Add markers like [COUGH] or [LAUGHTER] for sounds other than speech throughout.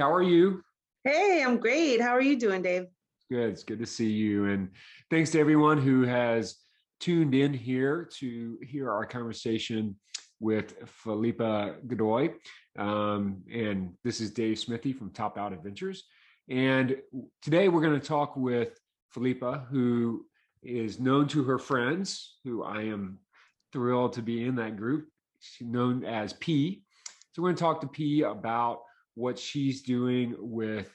how are you? Hey, I'm great. How are you doing, Dave? Good. It's good to see you. And thanks to everyone who has tuned in here to hear our conversation with Philippa Godoy. Um, and this is Dave Smithy from Top Out Adventures. And today we're going to talk with Philippa, who is known to her friends, who I am thrilled to be in that group. She's known as P. So we're going to talk to P about what she's doing with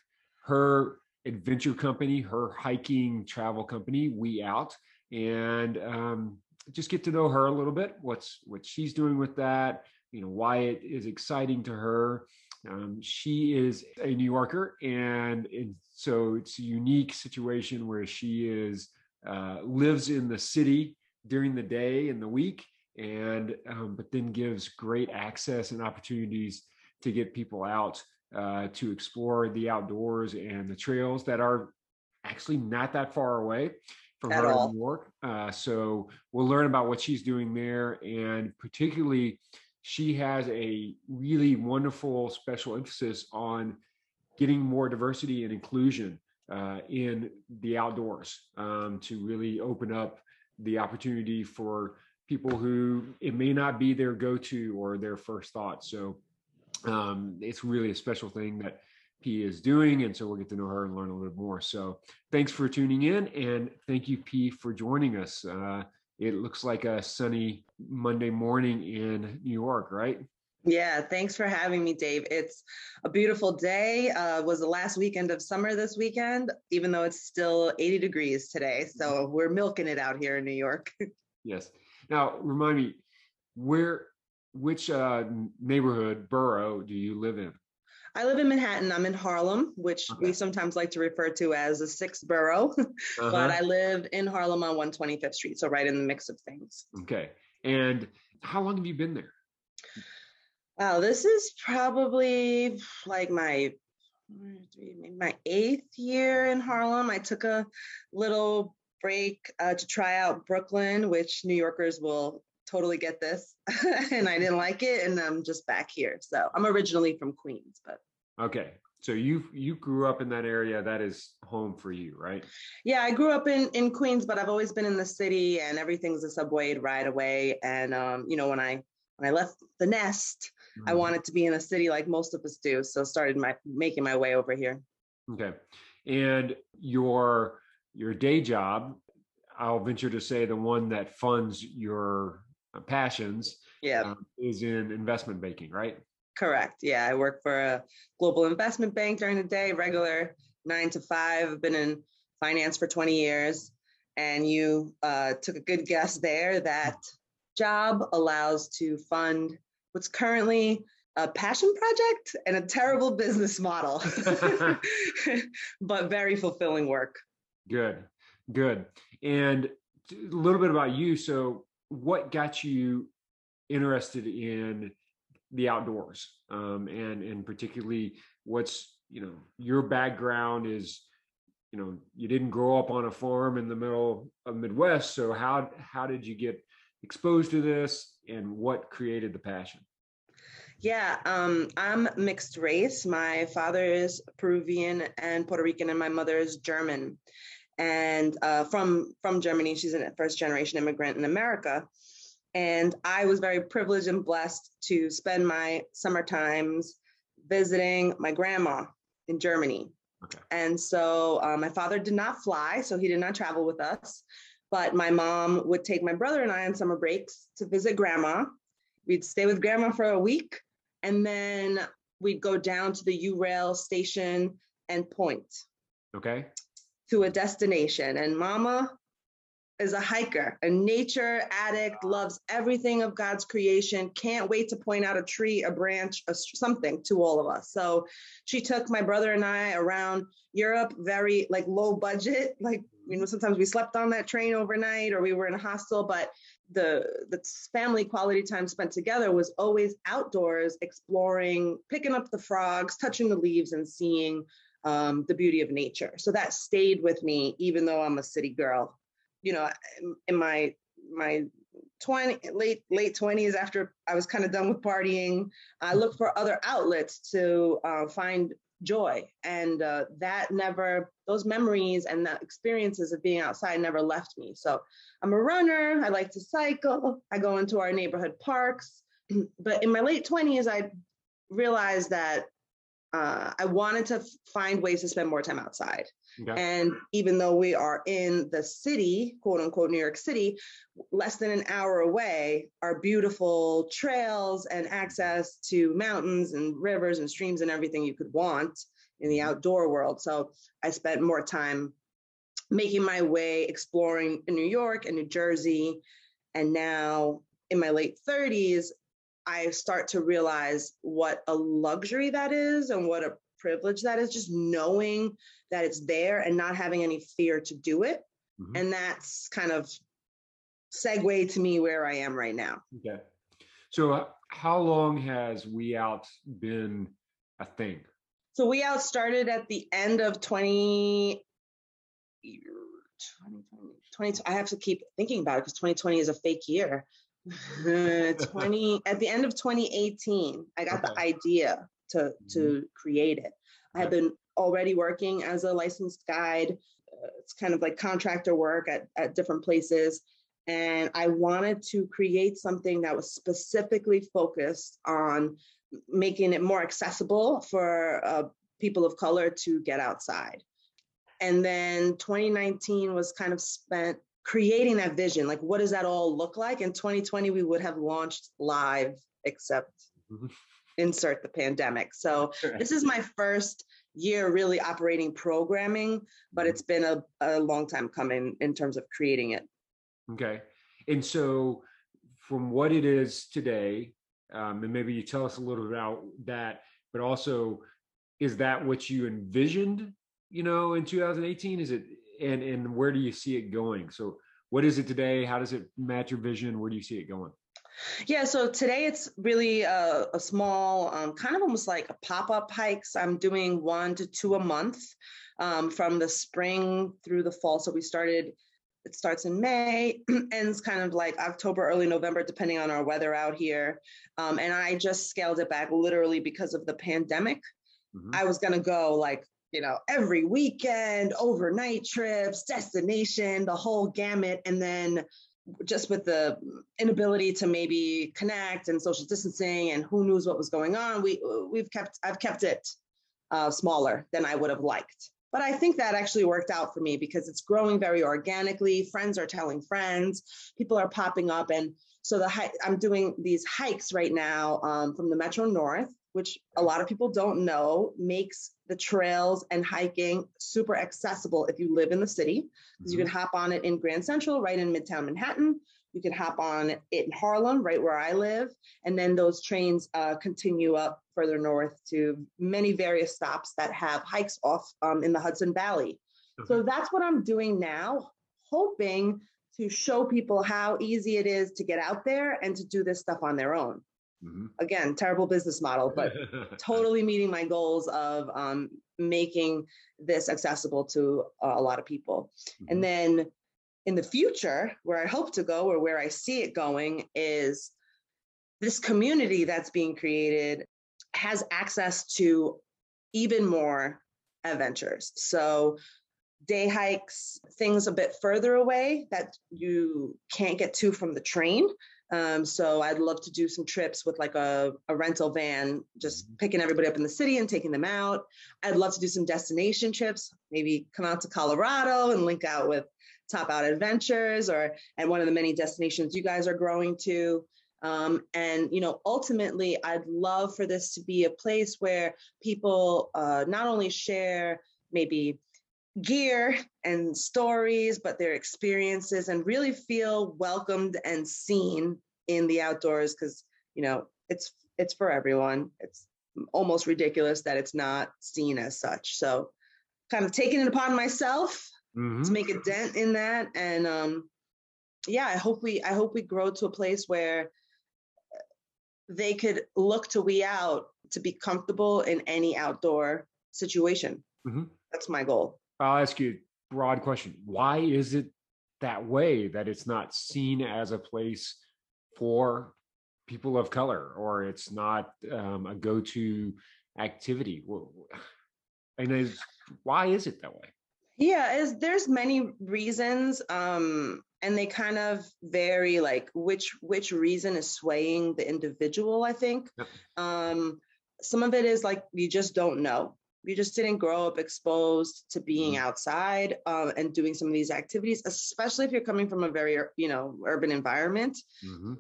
her adventure company, her hiking travel company, We Out, and um, just get to know her a little bit. What's what she's doing with that? You know why it is exciting to her. Um, she is a New Yorker, and, and so it's a unique situation where she is uh, lives in the city during the day and the week, and um, but then gives great access and opportunities to get people out uh, to explore the outdoors and the trails that are actually not that far away from At her all. New York. Uh, so we'll learn about what she's doing there, and particularly, she has a really wonderful special emphasis on getting more diversity and inclusion uh, in the outdoors um, to really open up the opportunity for people who it may not be their go-to or their first thought. So um, it's really a special thing that P is doing. And so we'll get to know her and learn a little bit more. So thanks for tuning in and thank you, P, for joining us. Uh, it looks like a sunny Monday morning in New York, right? Yeah, thanks for having me, Dave. It's a beautiful day. Uh, was the last weekend of summer this weekend, even though it's still 80 degrees today. So we're milking it out here in New York. [LAUGHS] yes. Now, remind me, where which uh, neighborhood borough do you live in? I live in Manhattan. I'm in Harlem, which okay. we sometimes like to refer to as the sixth borough, [LAUGHS] uh-huh. but I live in Harlem on 125th Street, so right in the mix of things. Okay. And how long have you been there? Wow, this is probably like my my eighth year in Harlem. I took a little break uh, to try out Brooklyn, which New Yorkers will totally get this [LAUGHS] and I didn't like it and I'm just back here. So I'm originally from Queens, but Okay. So you you grew up in that area that is home for you, right? Yeah, I grew up in in Queens, but I've always been in the city and everything's a subway right away and um you know when I when I left the nest, mm-hmm. I wanted to be in a city like most of us do, so started my making my way over here. Okay. And your your day job, I'll venture to say the one that funds your passions yeah. Um, is in investment banking, right? Correct. Yeah. I work for a global investment bank during the day, regular nine to five. I've been in finance for 20 years. And you uh, took a good guess there that job allows to fund what's currently a passion project and a terrible business model, [LAUGHS] [LAUGHS] but very fulfilling work. Good, good. And a little bit about you. So, what got you interested in the outdoors um, and and particularly what's you know your background is you know you didn't grow up on a farm in the middle of midwest so how how did you get exposed to this and what created the passion? Yeah um, i'm mixed race. My father is peruvian and puerto rican and my mother is german and uh, from from Germany. She's a first generation immigrant in America, and I was very privileged and blessed to spend my summer times visiting my grandma in Germany. Okay. And so uh, my father did not fly, so he did not travel with us. But my mom would take my brother and I on summer breaks to visit grandma. We'd stay with grandma for a week, and then we'd go down to the Eurail station and point. Okay to a destination. And mama is a hiker, a nature addict, loves everything of God's creation, can't wait to point out a tree, a branch, a, something to all of us. So she took my brother and I around Europe, very like low budget. Like, you know, sometimes we slept on that train overnight or we were in a hostel, but the the family quality time spent together was always outdoors exploring picking up the frogs touching the leaves and seeing um, the beauty of nature. So that stayed with me, even though I'm a city girl. You know, in my my 20 late late 20s after i was kind of done with partying i looked for other outlets to uh, find joy. And uh, that never, those memories and the experiences of being outside never left me. So I'm a runner. I like to cycle. I go into our neighborhood parks. [CLEARS THROAT] But in my late 20s, I realized that uh, I wanted to find ways to spend more time outside. Okay. And even though we are in the city, quote unquote, New York City, less than an hour away are beautiful trails and access to mountains and rivers and streams and everything you could want in the outdoor world. So I spent more time making my way exploring in New York and New Jersey. And now in my late 30s, I start to realize what a luxury that is and what a privilege that is just knowing that it's there and not having any fear to do it. Mm-hmm. And that's kind of segue to me where I am right now. Okay. So, uh, how long has We Out been a thing? So, We Out started at the end of 20, 20, 20 I have to keep thinking about it because 2020 is a fake year. [LAUGHS] 20 at the end of 2018 i got okay. the idea to to mm-hmm. create it i had been already working as a licensed guide uh, it's kind of like contractor work at, at different places and i wanted to create something that was specifically focused on making it more accessible for uh, people of color to get outside and then 2019 was kind of spent creating that vision like what does that all look like? In 2020 we would have launched live except mm-hmm. insert the pandemic. So this is my first year really operating programming but mm-hmm. it's been a, a long time coming in terms of creating it. Okay. And so from what it is today um, and maybe you tell us a little about that but also is that what you envisioned you know in 2018 is it and and where do you see it going so what is it today how does it match your vision where do you see it going yeah, so today it's really a, a small, um, kind of almost like a pop up hikes. I'm doing one to two a month um, from the spring through the fall. So we started, it starts in May, [CLEARS THROAT] ends kind of like October, early November, depending on our weather out here. Um, and I just scaled it back literally because of the pandemic. Mm-hmm. I was going to go like you know, every weekend, overnight trips, destination, the whole gamut. And then just with the inability to maybe connect and social distancing and who knows what was going on, we we've kept I've kept it uh, smaller than I would have liked. But I think that actually worked out for me because it's growing very organically. Friends are telling friends, people are popping up, and so the I'm doing these hikes right now um, from the Metro North which a lot of people don't know, makes the trails and hiking super accessible if you live in the city. Because mm-hmm. you can hop on it in Grand Central, right in Midtown Manhattan. You can hop on it in Harlem, right where I live. And then those trains uh, continue up further north to many various stops that have hikes off um, in the Hudson Valley. Okay. So that's what I'm doing now, hoping to show people how easy it is to get out there and to do this stuff on their own. Mm-hmm. Again, terrible business model, but [LAUGHS] totally meeting my goals of um, making this accessible to a lot of people. Mm-hmm. And then in the future, where I hope to go or where I see it going is this community that's being created has access to even more adventures. So day hikes, things a bit further away that you can't get to from the train. Um, so I'd love to do some trips with like a, a rental van, just mm-hmm. picking everybody up in the city and taking them out. I'd love to do some destination trips, maybe come out to Colorado and link out with Top Out Adventures or at one of the many destinations you guys are growing to. Um, and you know, ultimately, I'd love for this to be a place where people uh, not only share maybe gear and stories, but their experiences and really feel welcomed and seen in the outdoors because you know it's it's for everyone. It's almost ridiculous that it's not seen as such. So kind of taking it upon myself mm-hmm. to make a dent in that. And um yeah, I hope we I hope we grow to a place where they could look to we out to be comfortable in any outdoor situation. Mm-hmm. That's my goal. I'll ask you a broad question. Why is it that way that it's not seen as a place for people of color or it's not um, a go-to activity? [SIGHS] And is, why is it that way? Yeah, is there's many reasons. Um, and they kind of vary like which which reason is swaying the individual, I think. Yep. Um, some of it is like you just don't know you just didn't grow up exposed to being mm-hmm. outside uh, and doing some of these activities especially if you're coming from a very you know urban environment. Mm-hmm.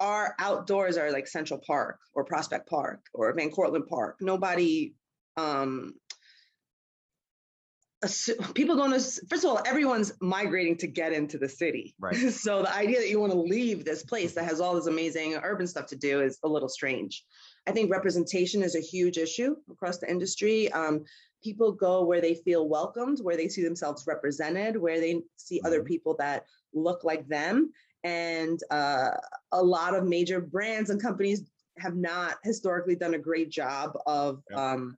our outdoors are like central park or prospect park or van cortlandt park. Nobody um people don't first of all everyone's migrating to get into the city. Right. [LAUGHS] So the idea that you want to leave this place that has all this amazing urban stuff to do is a little strange I think representation is a huge issue across the industry. Um, people go where they feel welcomed, where they see themselves represented, where they see other mm-hmm. people that look like them. And uh, a lot of major brands and companies have not historically done a great job of yeah. um,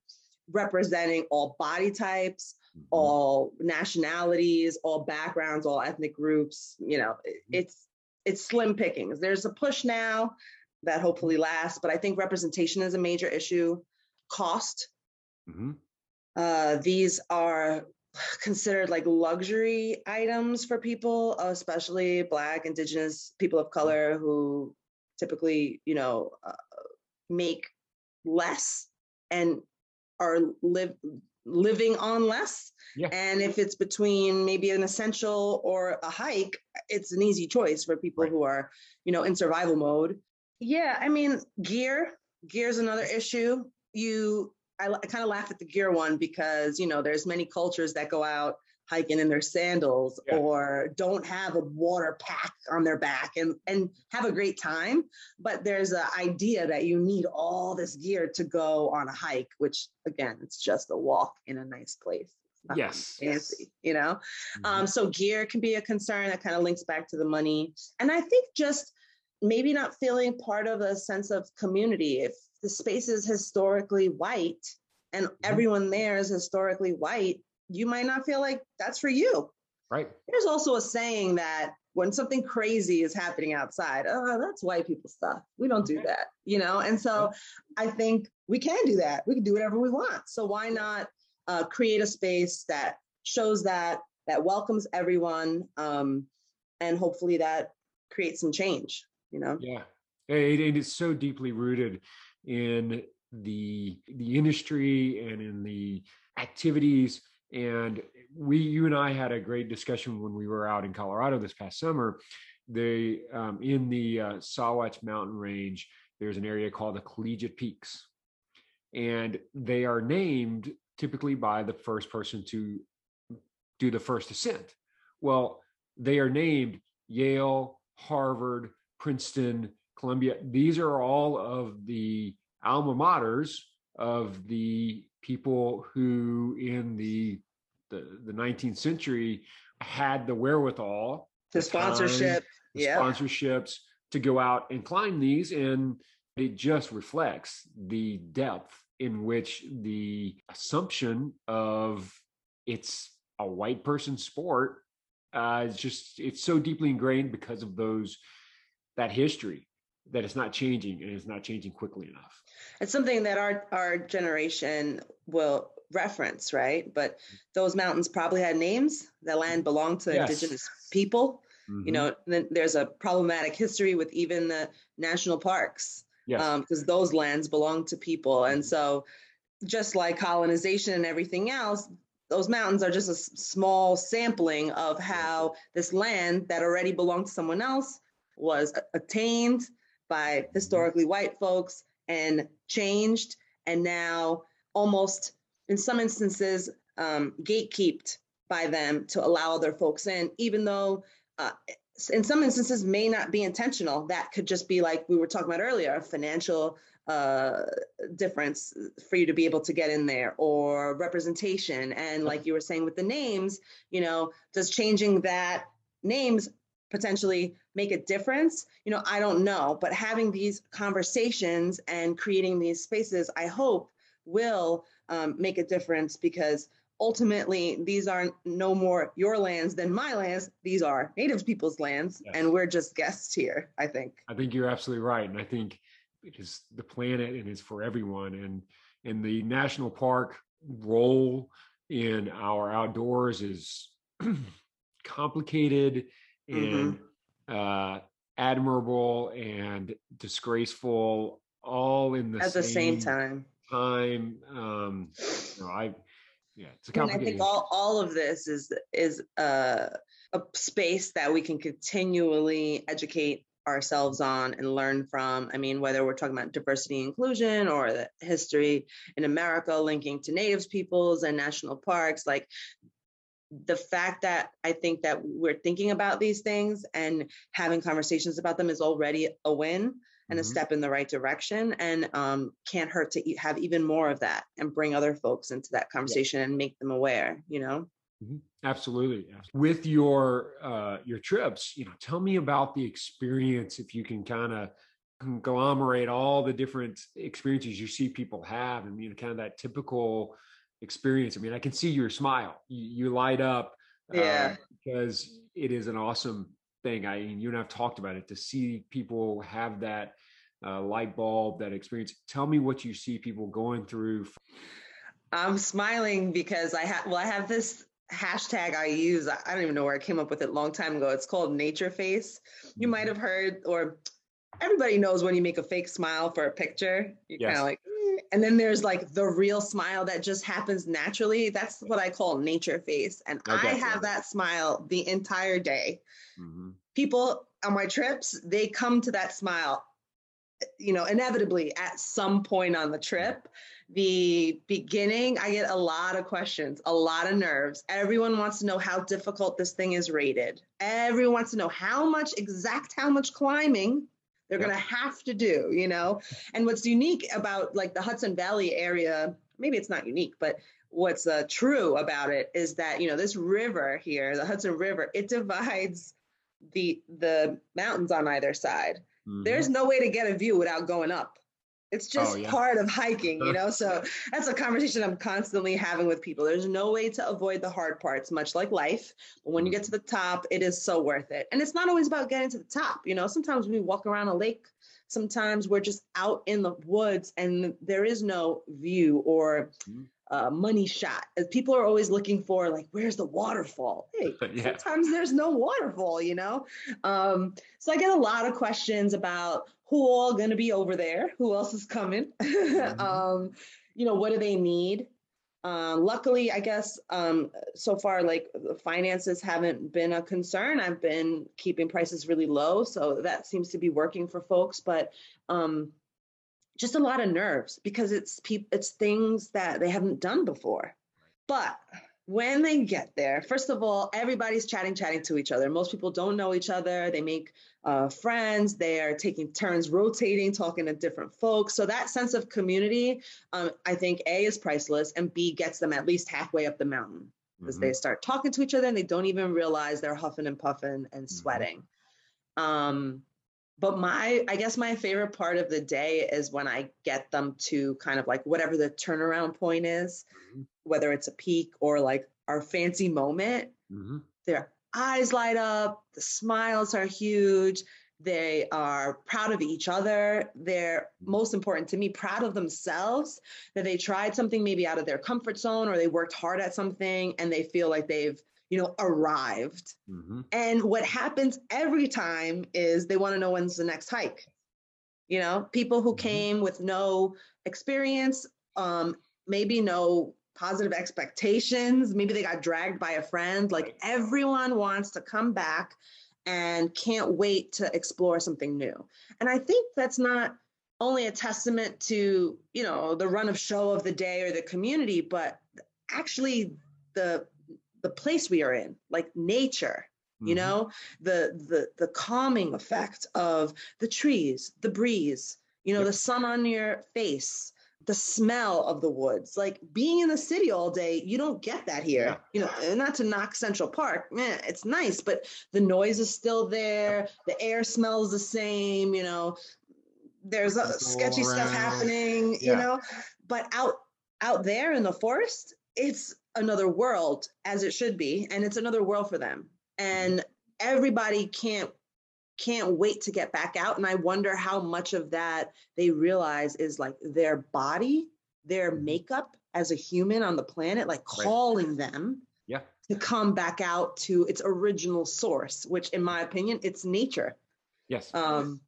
representing all body types, mm-hmm. all nationalities, all backgrounds, all ethnic groups. You know, mm-hmm. it's it's slim pickings. There's a push now that hopefully lasts. But I think representation is a major issue. Cost. Mm-hmm. Uh, these are considered like luxury items for people, especially Black, Indigenous, people of color who typically, you know, uh, make less and are live living on less. Yeah. And if it's between maybe an essential or a hike, it's an easy choice for people right. who are, you know, in survival mode. Yeah, I mean, gear. Gear is another issue. You, I, I kind of laugh at the gear one because you know there's many cultures that go out hiking in their sandals yeah. or don't have a water pack on their back and and have a great time but there's an idea that you need all this gear to go on a hike which again it's just a walk in a nice place yes fancy yes. you know mm-hmm. um, so gear can be a concern that kind of links back to the money and i think just maybe not feeling part of a sense of community. If the space is historically white and mm-hmm. everyone there is historically white, you might not feel like that's for you. Right. There's also a saying that when something crazy is happening outside, oh, that's white people stuff. We don't do that, you know? And so I think we can do that. We can do whatever we want. So why not uh, create a space that shows that, that welcomes everyone, um, and hopefully that creates some change you know? Yeah it, it is so deeply rooted in the the industry and in the activities and we you and i had a great discussion when we were out in colorado this past summer. They um, in the uh, Sawatch mountain range there's an area called the collegiate peaks and they are named typically by the first person to do the first ascent. Well they are named yale harvard Princeton, Columbia. These are all of the alma maters of the people who in the the, the 19th century had the wherewithal the sponsorship the yeah sponsorships to go out and climb these and it just reflects the depth in which the assumption of it's a white person sport uh, it's just it's so deeply ingrained because of those that history that it's not changing and it's not changing quickly enough. It's something that our our generation will reference, right? But those mountains probably had names. The land belonged to yes. indigenous people. Mm-hmm. You know, then there's a problematic history with even the national parks. Yes. because um, those lands belong to people. And so just like colonization and everything else, those mountains are just a small sampling of how this land that already belonged to someone else was attained by historically white folks and changed, and now almost in some instances um, gatekept by them to allow other folks in, even though uh, in some instances may not be intentional. That could just be like we were talking about earlier, a financial uh, difference for you to be able to get in there or representation. And like you were saying with the names, you know, does changing that names potentially make a difference? You know i don't know but having these conversations and creating these spaces i hope will um, make a difference because ultimately these are no more your lands than my lands. These are native people's lands yes. and we're just guests here i think. I think you're absolutely right and i think it is the planet and it's for everyone and in the national park role in our outdoors is [CLEARS THROAT] complicated and mm-hmm. uh, admirable and disgraceful all in the at same the same time time um you know, i yeah it's a complicated I think all, all of this is is uh, a space that we can continually educate ourselves on and learn from. I mean, whether we're talking about diversity inclusion or the history in America linking to Natives peoples and national parks, like the fact that I think that we're thinking about these things and having conversations about them is already a win and mm-hmm. a step in the right direction and um, can't hurt to have even more of that and bring other folks into that conversation yeah. and make them aware you know mm-hmm. absolutely with your uh, your trips you know tell me about the experience if you can kind of conglomerate all the different experiences you see people have and you know kind of that typical experience i mean i can see your smile you, you light up yeah uh, because it is an awesome thing. I mean, you and I've talked about it to see people have that uh, light bulb, that experience. Tell me what you see people going through. I'm smiling because I have well, I have this hashtag I use. I don't even know where I came up with it a long time ago. It's called Nature Face. You might mm-hmm. have heard, or everybody knows when you make a fake smile for a picture. You yes. kind of like. And then there's like the real smile that just happens naturally. That's what I call nature face, and okay. I have that smile the entire day. Mm-hmm. People on my trips, they come to that smile, you know, inevitably at some point on the trip. The beginning, I get a lot of questions, a lot of nerves. Everyone wants to know how difficult this thing is rated. Everyone wants to know how much, exact how much climbing they're yep. going to have to do, you know? And what's unique about like the Hudson Valley area, maybe it's not unique, but what's uh, true about it is that, you know, this river here, the Hudson River, it divides the the mountains on either side. Mm-hmm. There's no way to get a view without going up. It's oh, just oh, yeah. part of hiking, you know? so [LAUGHS] that's a conversation I'm constantly having with people. There's no way to avoid the hard parts, much like life. But when you get to the top, it is so worth it. And it's not always about getting to the top. You know, sometimes we walk around a lake, sometimes we're just out in the woods and there is no view or mm-hmm uh, money shot. People are always looking for, like, where's the waterfall? Hey, [LAUGHS] yeah. sometimes there's no waterfall, you know? Um, so I get a lot of questions about who all going to be over there, who else is coming, [LAUGHS] mm-hmm. um, you know, what do they need? Uh, luckily, I guess um, so far, like the finances haven't been a concern. I've been keeping prices really low, so that seems to be working for folks. But um, just a lot of nerves because it's it's things that they haven't done before but when they get there first of all everybody's chatting chatting to each other most people don't know each other they make uh, friends they are taking turns rotating talking to different folks so that sense of community um, i think a is priceless and b gets them at least halfway up the mountain because mm-hmm. they start talking to each other and they don't even realize they're huffing and puffing and mm-hmm. sweating mm-hmm. um, but my i guess my favorite part of the day is when i get them to kind of like whatever the turnaround point is mm-hmm. whether it's a peak or like our fancy moment mm-hmm. their eyes light up the smiles are huge they are proud of each other they're mm-hmm. most important to me proud of themselves that they tried something maybe out of their comfort zone or they worked hard at something and they feel like they've you know, arrived. Mm-hmm. And what happens every time is they want to know when's the next hike. You know, people who mm-hmm. came with no experience, um, maybe no positive expectations, maybe they got dragged by a friend. Like everyone wants to come back and can't wait to explore something new. And I think that's not only a testament to, you know, the run of show of the day or the community, but actually the the place we are in, like nature, mm-hmm. you know, the the the calming effect of the trees, the breeze, you know, yep. the sun on your face, the smell of the woods. Like being in the city all day, you don't get that here. Yeah. You know, not to knock Central Park, man, it's nice, but the noise is still there. The air smells the same. You know, there's a sketchy stuff happening. Yeah. You know, but out out there in the forest, it's another world as it should be and it's another world for them and everybody can't can't wait to get back out and i wonder how much of that they realize is like their body their makeup as a human on the planet, like Right. calling them Yeah. to come back out to its original source, which in my opinion, it's nature. Yes. Um,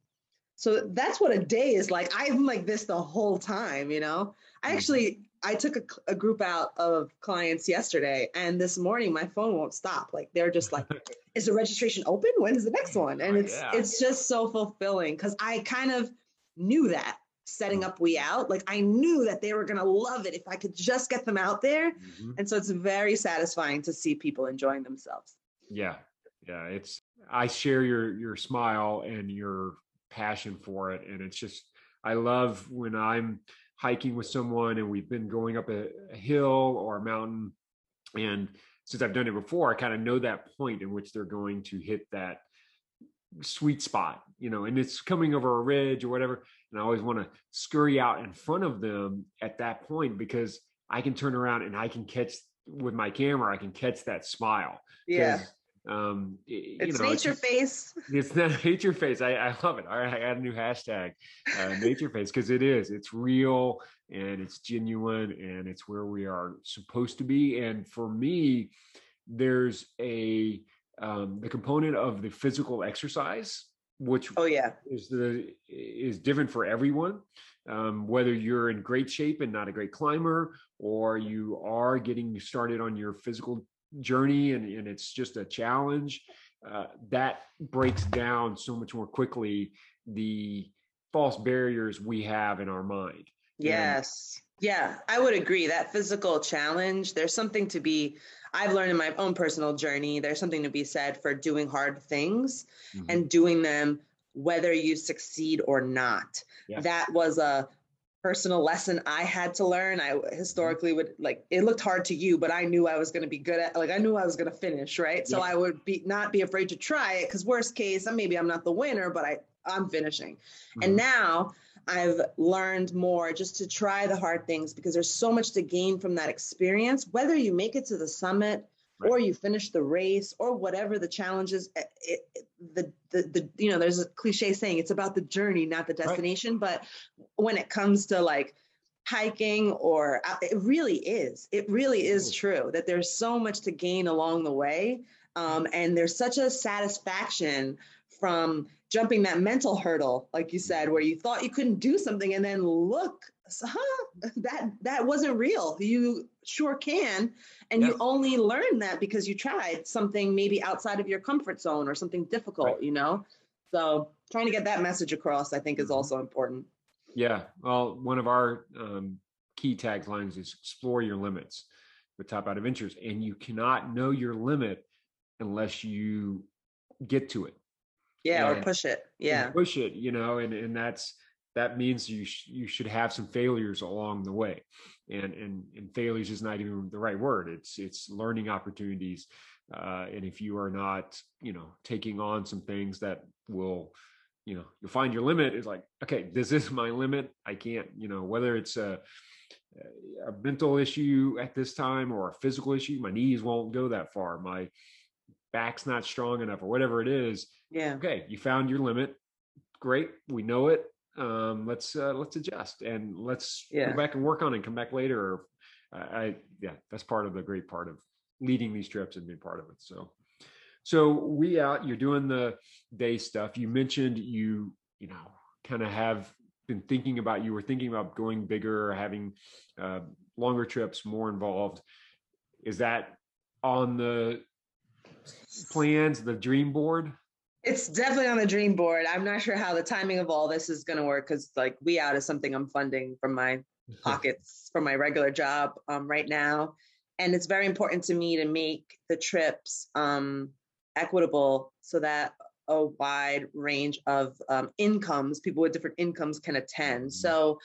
so that's what a day is like. I'm like this the whole time, you know. I Mhm. actually I took a, a group out of clients yesterday, and this morning my phone won't stop. Like they're just like, [LAUGHS] "Is the registration open? When is the next one?" And Oh, it's yeah. it's just so fulfilling because I kind of knew that setting up We Out. Like I knew that they were gonna love it if I could just get them out there, Mhm. and so it's very satisfying to see people enjoying themselves. Yeah. Yeah. It's I share your your smile and your passion for it. And it's just I love when I'm hiking with someone and we've been going up a, a hill or a mountain. And since I've done it before, I kind of know that point in which they're going to hit that sweet spot, you know, and it's coming over a ridge or whatever. And I always want to scurry out in front of them at that point because I can turn around and I can catch with my camera, I can catch that smile. Yeah, Um, y- you it's know, nature face. [LAUGHS] It's not [LAUGHS] nature face. I, I love it. All right, I got a new hashtag, uh, nature face, because it is. It's real and it's genuine and it's where we are supposed to be. And for me, there's a um, the component of the physical exercise, which Oh yeah, is the is different for everyone. Um, whether you're in great shape and not a great climber, or you are getting started on your physical journey and, and it's just a challenge, uh, that breaks down so much more quickly the false barriers we have in our mind. Yes. Yeah, I would agree. That physical challenge, there's something to be, I've learned in my own personal journey, there's something to be said for doing hard things Mhm. and doing them whether you succeed or not. Yeah. That was a personal lesson I had to learn. I historically would like it looked hard to you, but I knew I was going to be good at like I knew I was going to finish, right? So Yeah. I would be not be afraid to try it cuz worst case, I maybe I'm not the winner, but I I'm finishing. And Mhm. now I've learned more just to try the hard things because there's so much to gain from that experience. Whether you make it to the summit Right. or you finish the race or whatever the challenge is, it, it, the, the, the, you know, there's a cliche saying it's about the journey, not the destination. But when it comes to like hiking or uh, it really is, it really is true that there's so much to gain along the way. Um, and there's such a satisfaction from jumping that mental hurdle, like you said, where you thought you couldn't do something, and then look, huh, [LAUGHS] that that wasn't real. You sure can, and you only learn that because you tried something maybe outside of your comfort zone or something difficult. Right. You know, so trying to get that message across, I think, is Mhm. also important. Yeah. Well, one of our um, key taglines is explore your limits with Top Out Adventures. And you cannot know your limit unless you get to it. Yeah, or push it. Yeah, push it, you know, and, and that's, that means you sh- you should have some failures along the way, and and and failures is not even the right word. It's it's learning opportunities, uh, and if you are not, you know, taking on some things that will, you know, you'll find your limit is like, okay, this is my limit. I can't, you know, whether it's a a mental issue at this time or a physical issue, my knees won't go that far. My back's not strong enough, or whatever it is yeah, okay you found your limit great we know it um let's uh, let's adjust and let's Yeah. go back and work on it and come back later. Or I, I yeah that's part of the great part of leading these trips and being part of it so. So we out you're doing the day stuff. You mentioned you you know kind of have been thinking about you were thinking about going bigger having uh, longer trips more involved. Is that on the plans the dream board It's definitely on the dream board. I'm not sure how the timing of all this is going to work because, like, We Out is something I'm funding from my [LAUGHS] pockets from my regular job um, right now. And it's very important to me to make the trips um, equitable so that a wide range of um, incomes, people with different incomes can attend. So,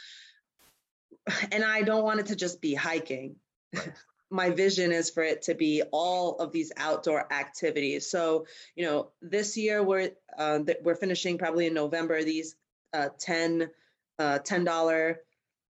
and I don't want it to just be hiking. [LAUGHS] My vision is for it to be all of these outdoor activities. So, you know, this year we're uh, th- we're finishing probably in November these uh, 10 uh, $10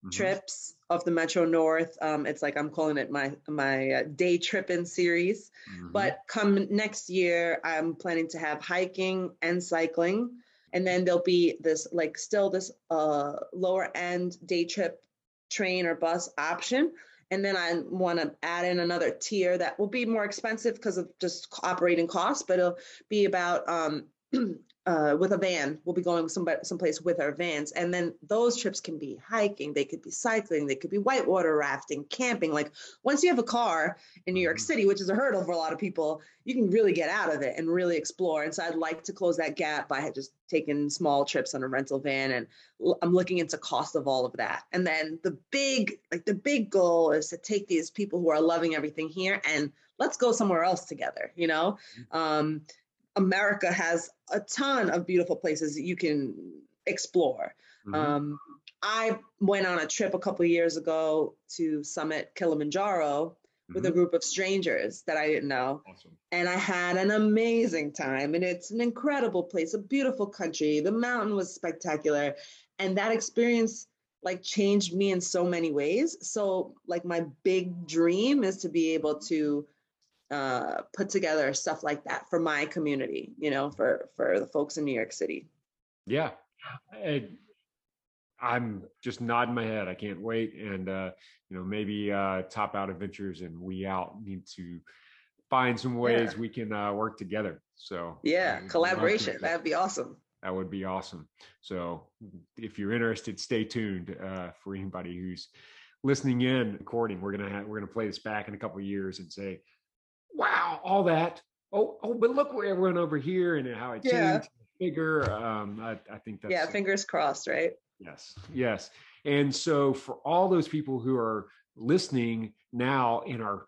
Mhm. trips of the Metro North. Um, it's like I'm calling it my my uh, day tripping series. Mhm. But come next year, I'm planning to have hiking and cycling, and then there'll be this like still this uh, lower end day trip train or bus option. And then I want to add in another tier that will be more expensive because of just operating costs, but it'll be about um, [CLEARS THROAT] uh, with a van. We'll be going some someplace with our vans, and then those trips can be hiking, they could be cycling, they could be whitewater rafting, camping. Like once you have a car in New York mm-hmm. City, which is a hurdle for a lot of people, you can really get out of it and really explore. And so I'd like to close that gap by just taking small trips on a rental van, and I'm looking into cost of all of that. And then the big, like the big goal is to take these people who are loving everything here and let's go somewhere else together. You know. Mm-hmm. Um, America has a ton of beautiful places that you can explore. Mm-hmm. Um, I went on a trip a couple years ago to summit Kilimanjaro mm-hmm. with a mm-hmm. group of strangers that I didn't know. Awesome. And I had an amazing time. And it's an incredible place, a beautiful country. The mountain was spectacular. And that experience like changed me in so many ways. So like my big dream is to be able to uh, put together stuff like that for my community, you know, for for the folks in New York City. Yeah, I, I'm just nodding my head. I can't wait, and uh, you know, maybe uh, Top Out Adventures and We Out need to find some ways yeah. we can uh, work together. So yeah, collaboration that'd be awesome. That would be awesome. So if you're interested, stay tuned uh, for anybody who's listening in recording. We're gonna have, we're gonna play this back in a couple years and say wow, all that. Oh, oh, but look where everyone over here and how it yeah. changed bigger. Um, I, I think that's yeah, fingers crossed, right? Yes, yes. And so for all those people who are listening now and are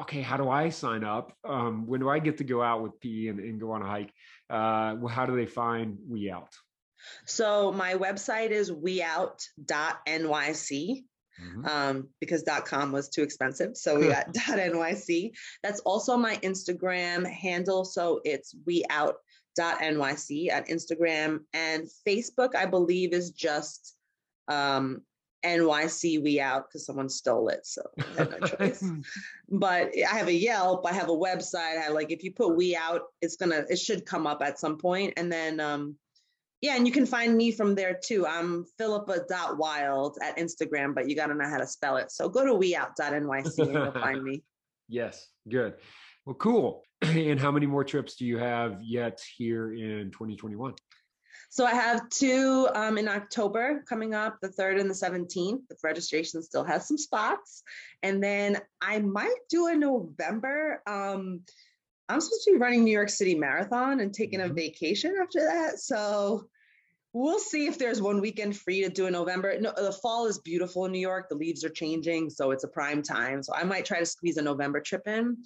okay, how do I sign up? Um, when do I get to go out with P and, and go on a hike? Uh, well, how do they find We Out? So my website is weout.nyc mm-hmm. um, because .com was too expensive. So we got [LAUGHS] .nyc. That's also my Instagram handle. So it's we out .nyc at Instagram and Facebook. I believe is just um, NYC we out because someone stole it. So I had no choice. [LAUGHS] but I have a Yelp, I have a website. I have like if you put we out, it's gonna it should come up at some point. And then um yeah, and you can find me from there too. I'm philippa.wild at Instagram, but you got to know how to spell it. So go to weout.nyc and you'll [LAUGHS] find me. Yes, good. Well, cool. [CLEARS THROAT] And how many more trips do you have yet here in 2021? So I have two um, in October coming up, the 3rd and the 17th. The registration still has some spots. And then I might do a November. Um, I'm supposed to be running New York City Marathon and taking mm-hmm. a vacation after that. So we'll see if there's one weekend free to do in November. No, the fall is beautiful in New York. The leaves are changing, so it's a prime time. So I might try to squeeze a November trip in.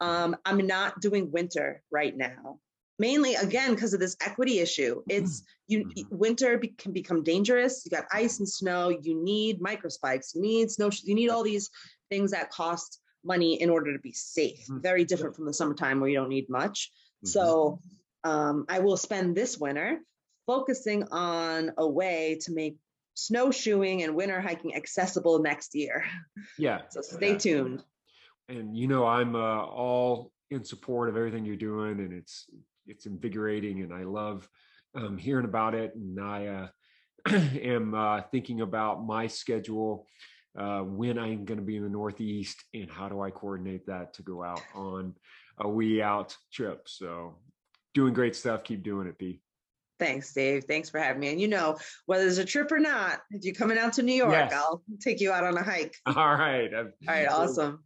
Um, I'm not doing winter right now, mainly again because of this equity issue. It's you mm-hmm. winter be, can become dangerous. You got ice and snow. You need microspikes. You need snow. You need all these things that cost money in order to be safe. Mm-hmm. Very different from the summertime where you don't need much. Mm-hmm. So um, I will spend this winter focusing on a way to make snowshoeing and winter hiking accessible next year. Yeah. So stay yeah. tuned. And you know, I'm uh, all in support of everything you're doing, and it's it's invigorating, and I love um, hearing about it. And I uh, [CLEARS THROAT] am uh, thinking about my schedule uh, when I'm going to be in the Northeast and how do I coordinate that to go out on a We Out trip. So doing great stuff. Keep doing it, P. Thanks, Dave. Thanks for having me. And you know, whether it's a trip or not, if you're coming out to New York, yes. I'll take you out on a hike. All right. All right. Awesome.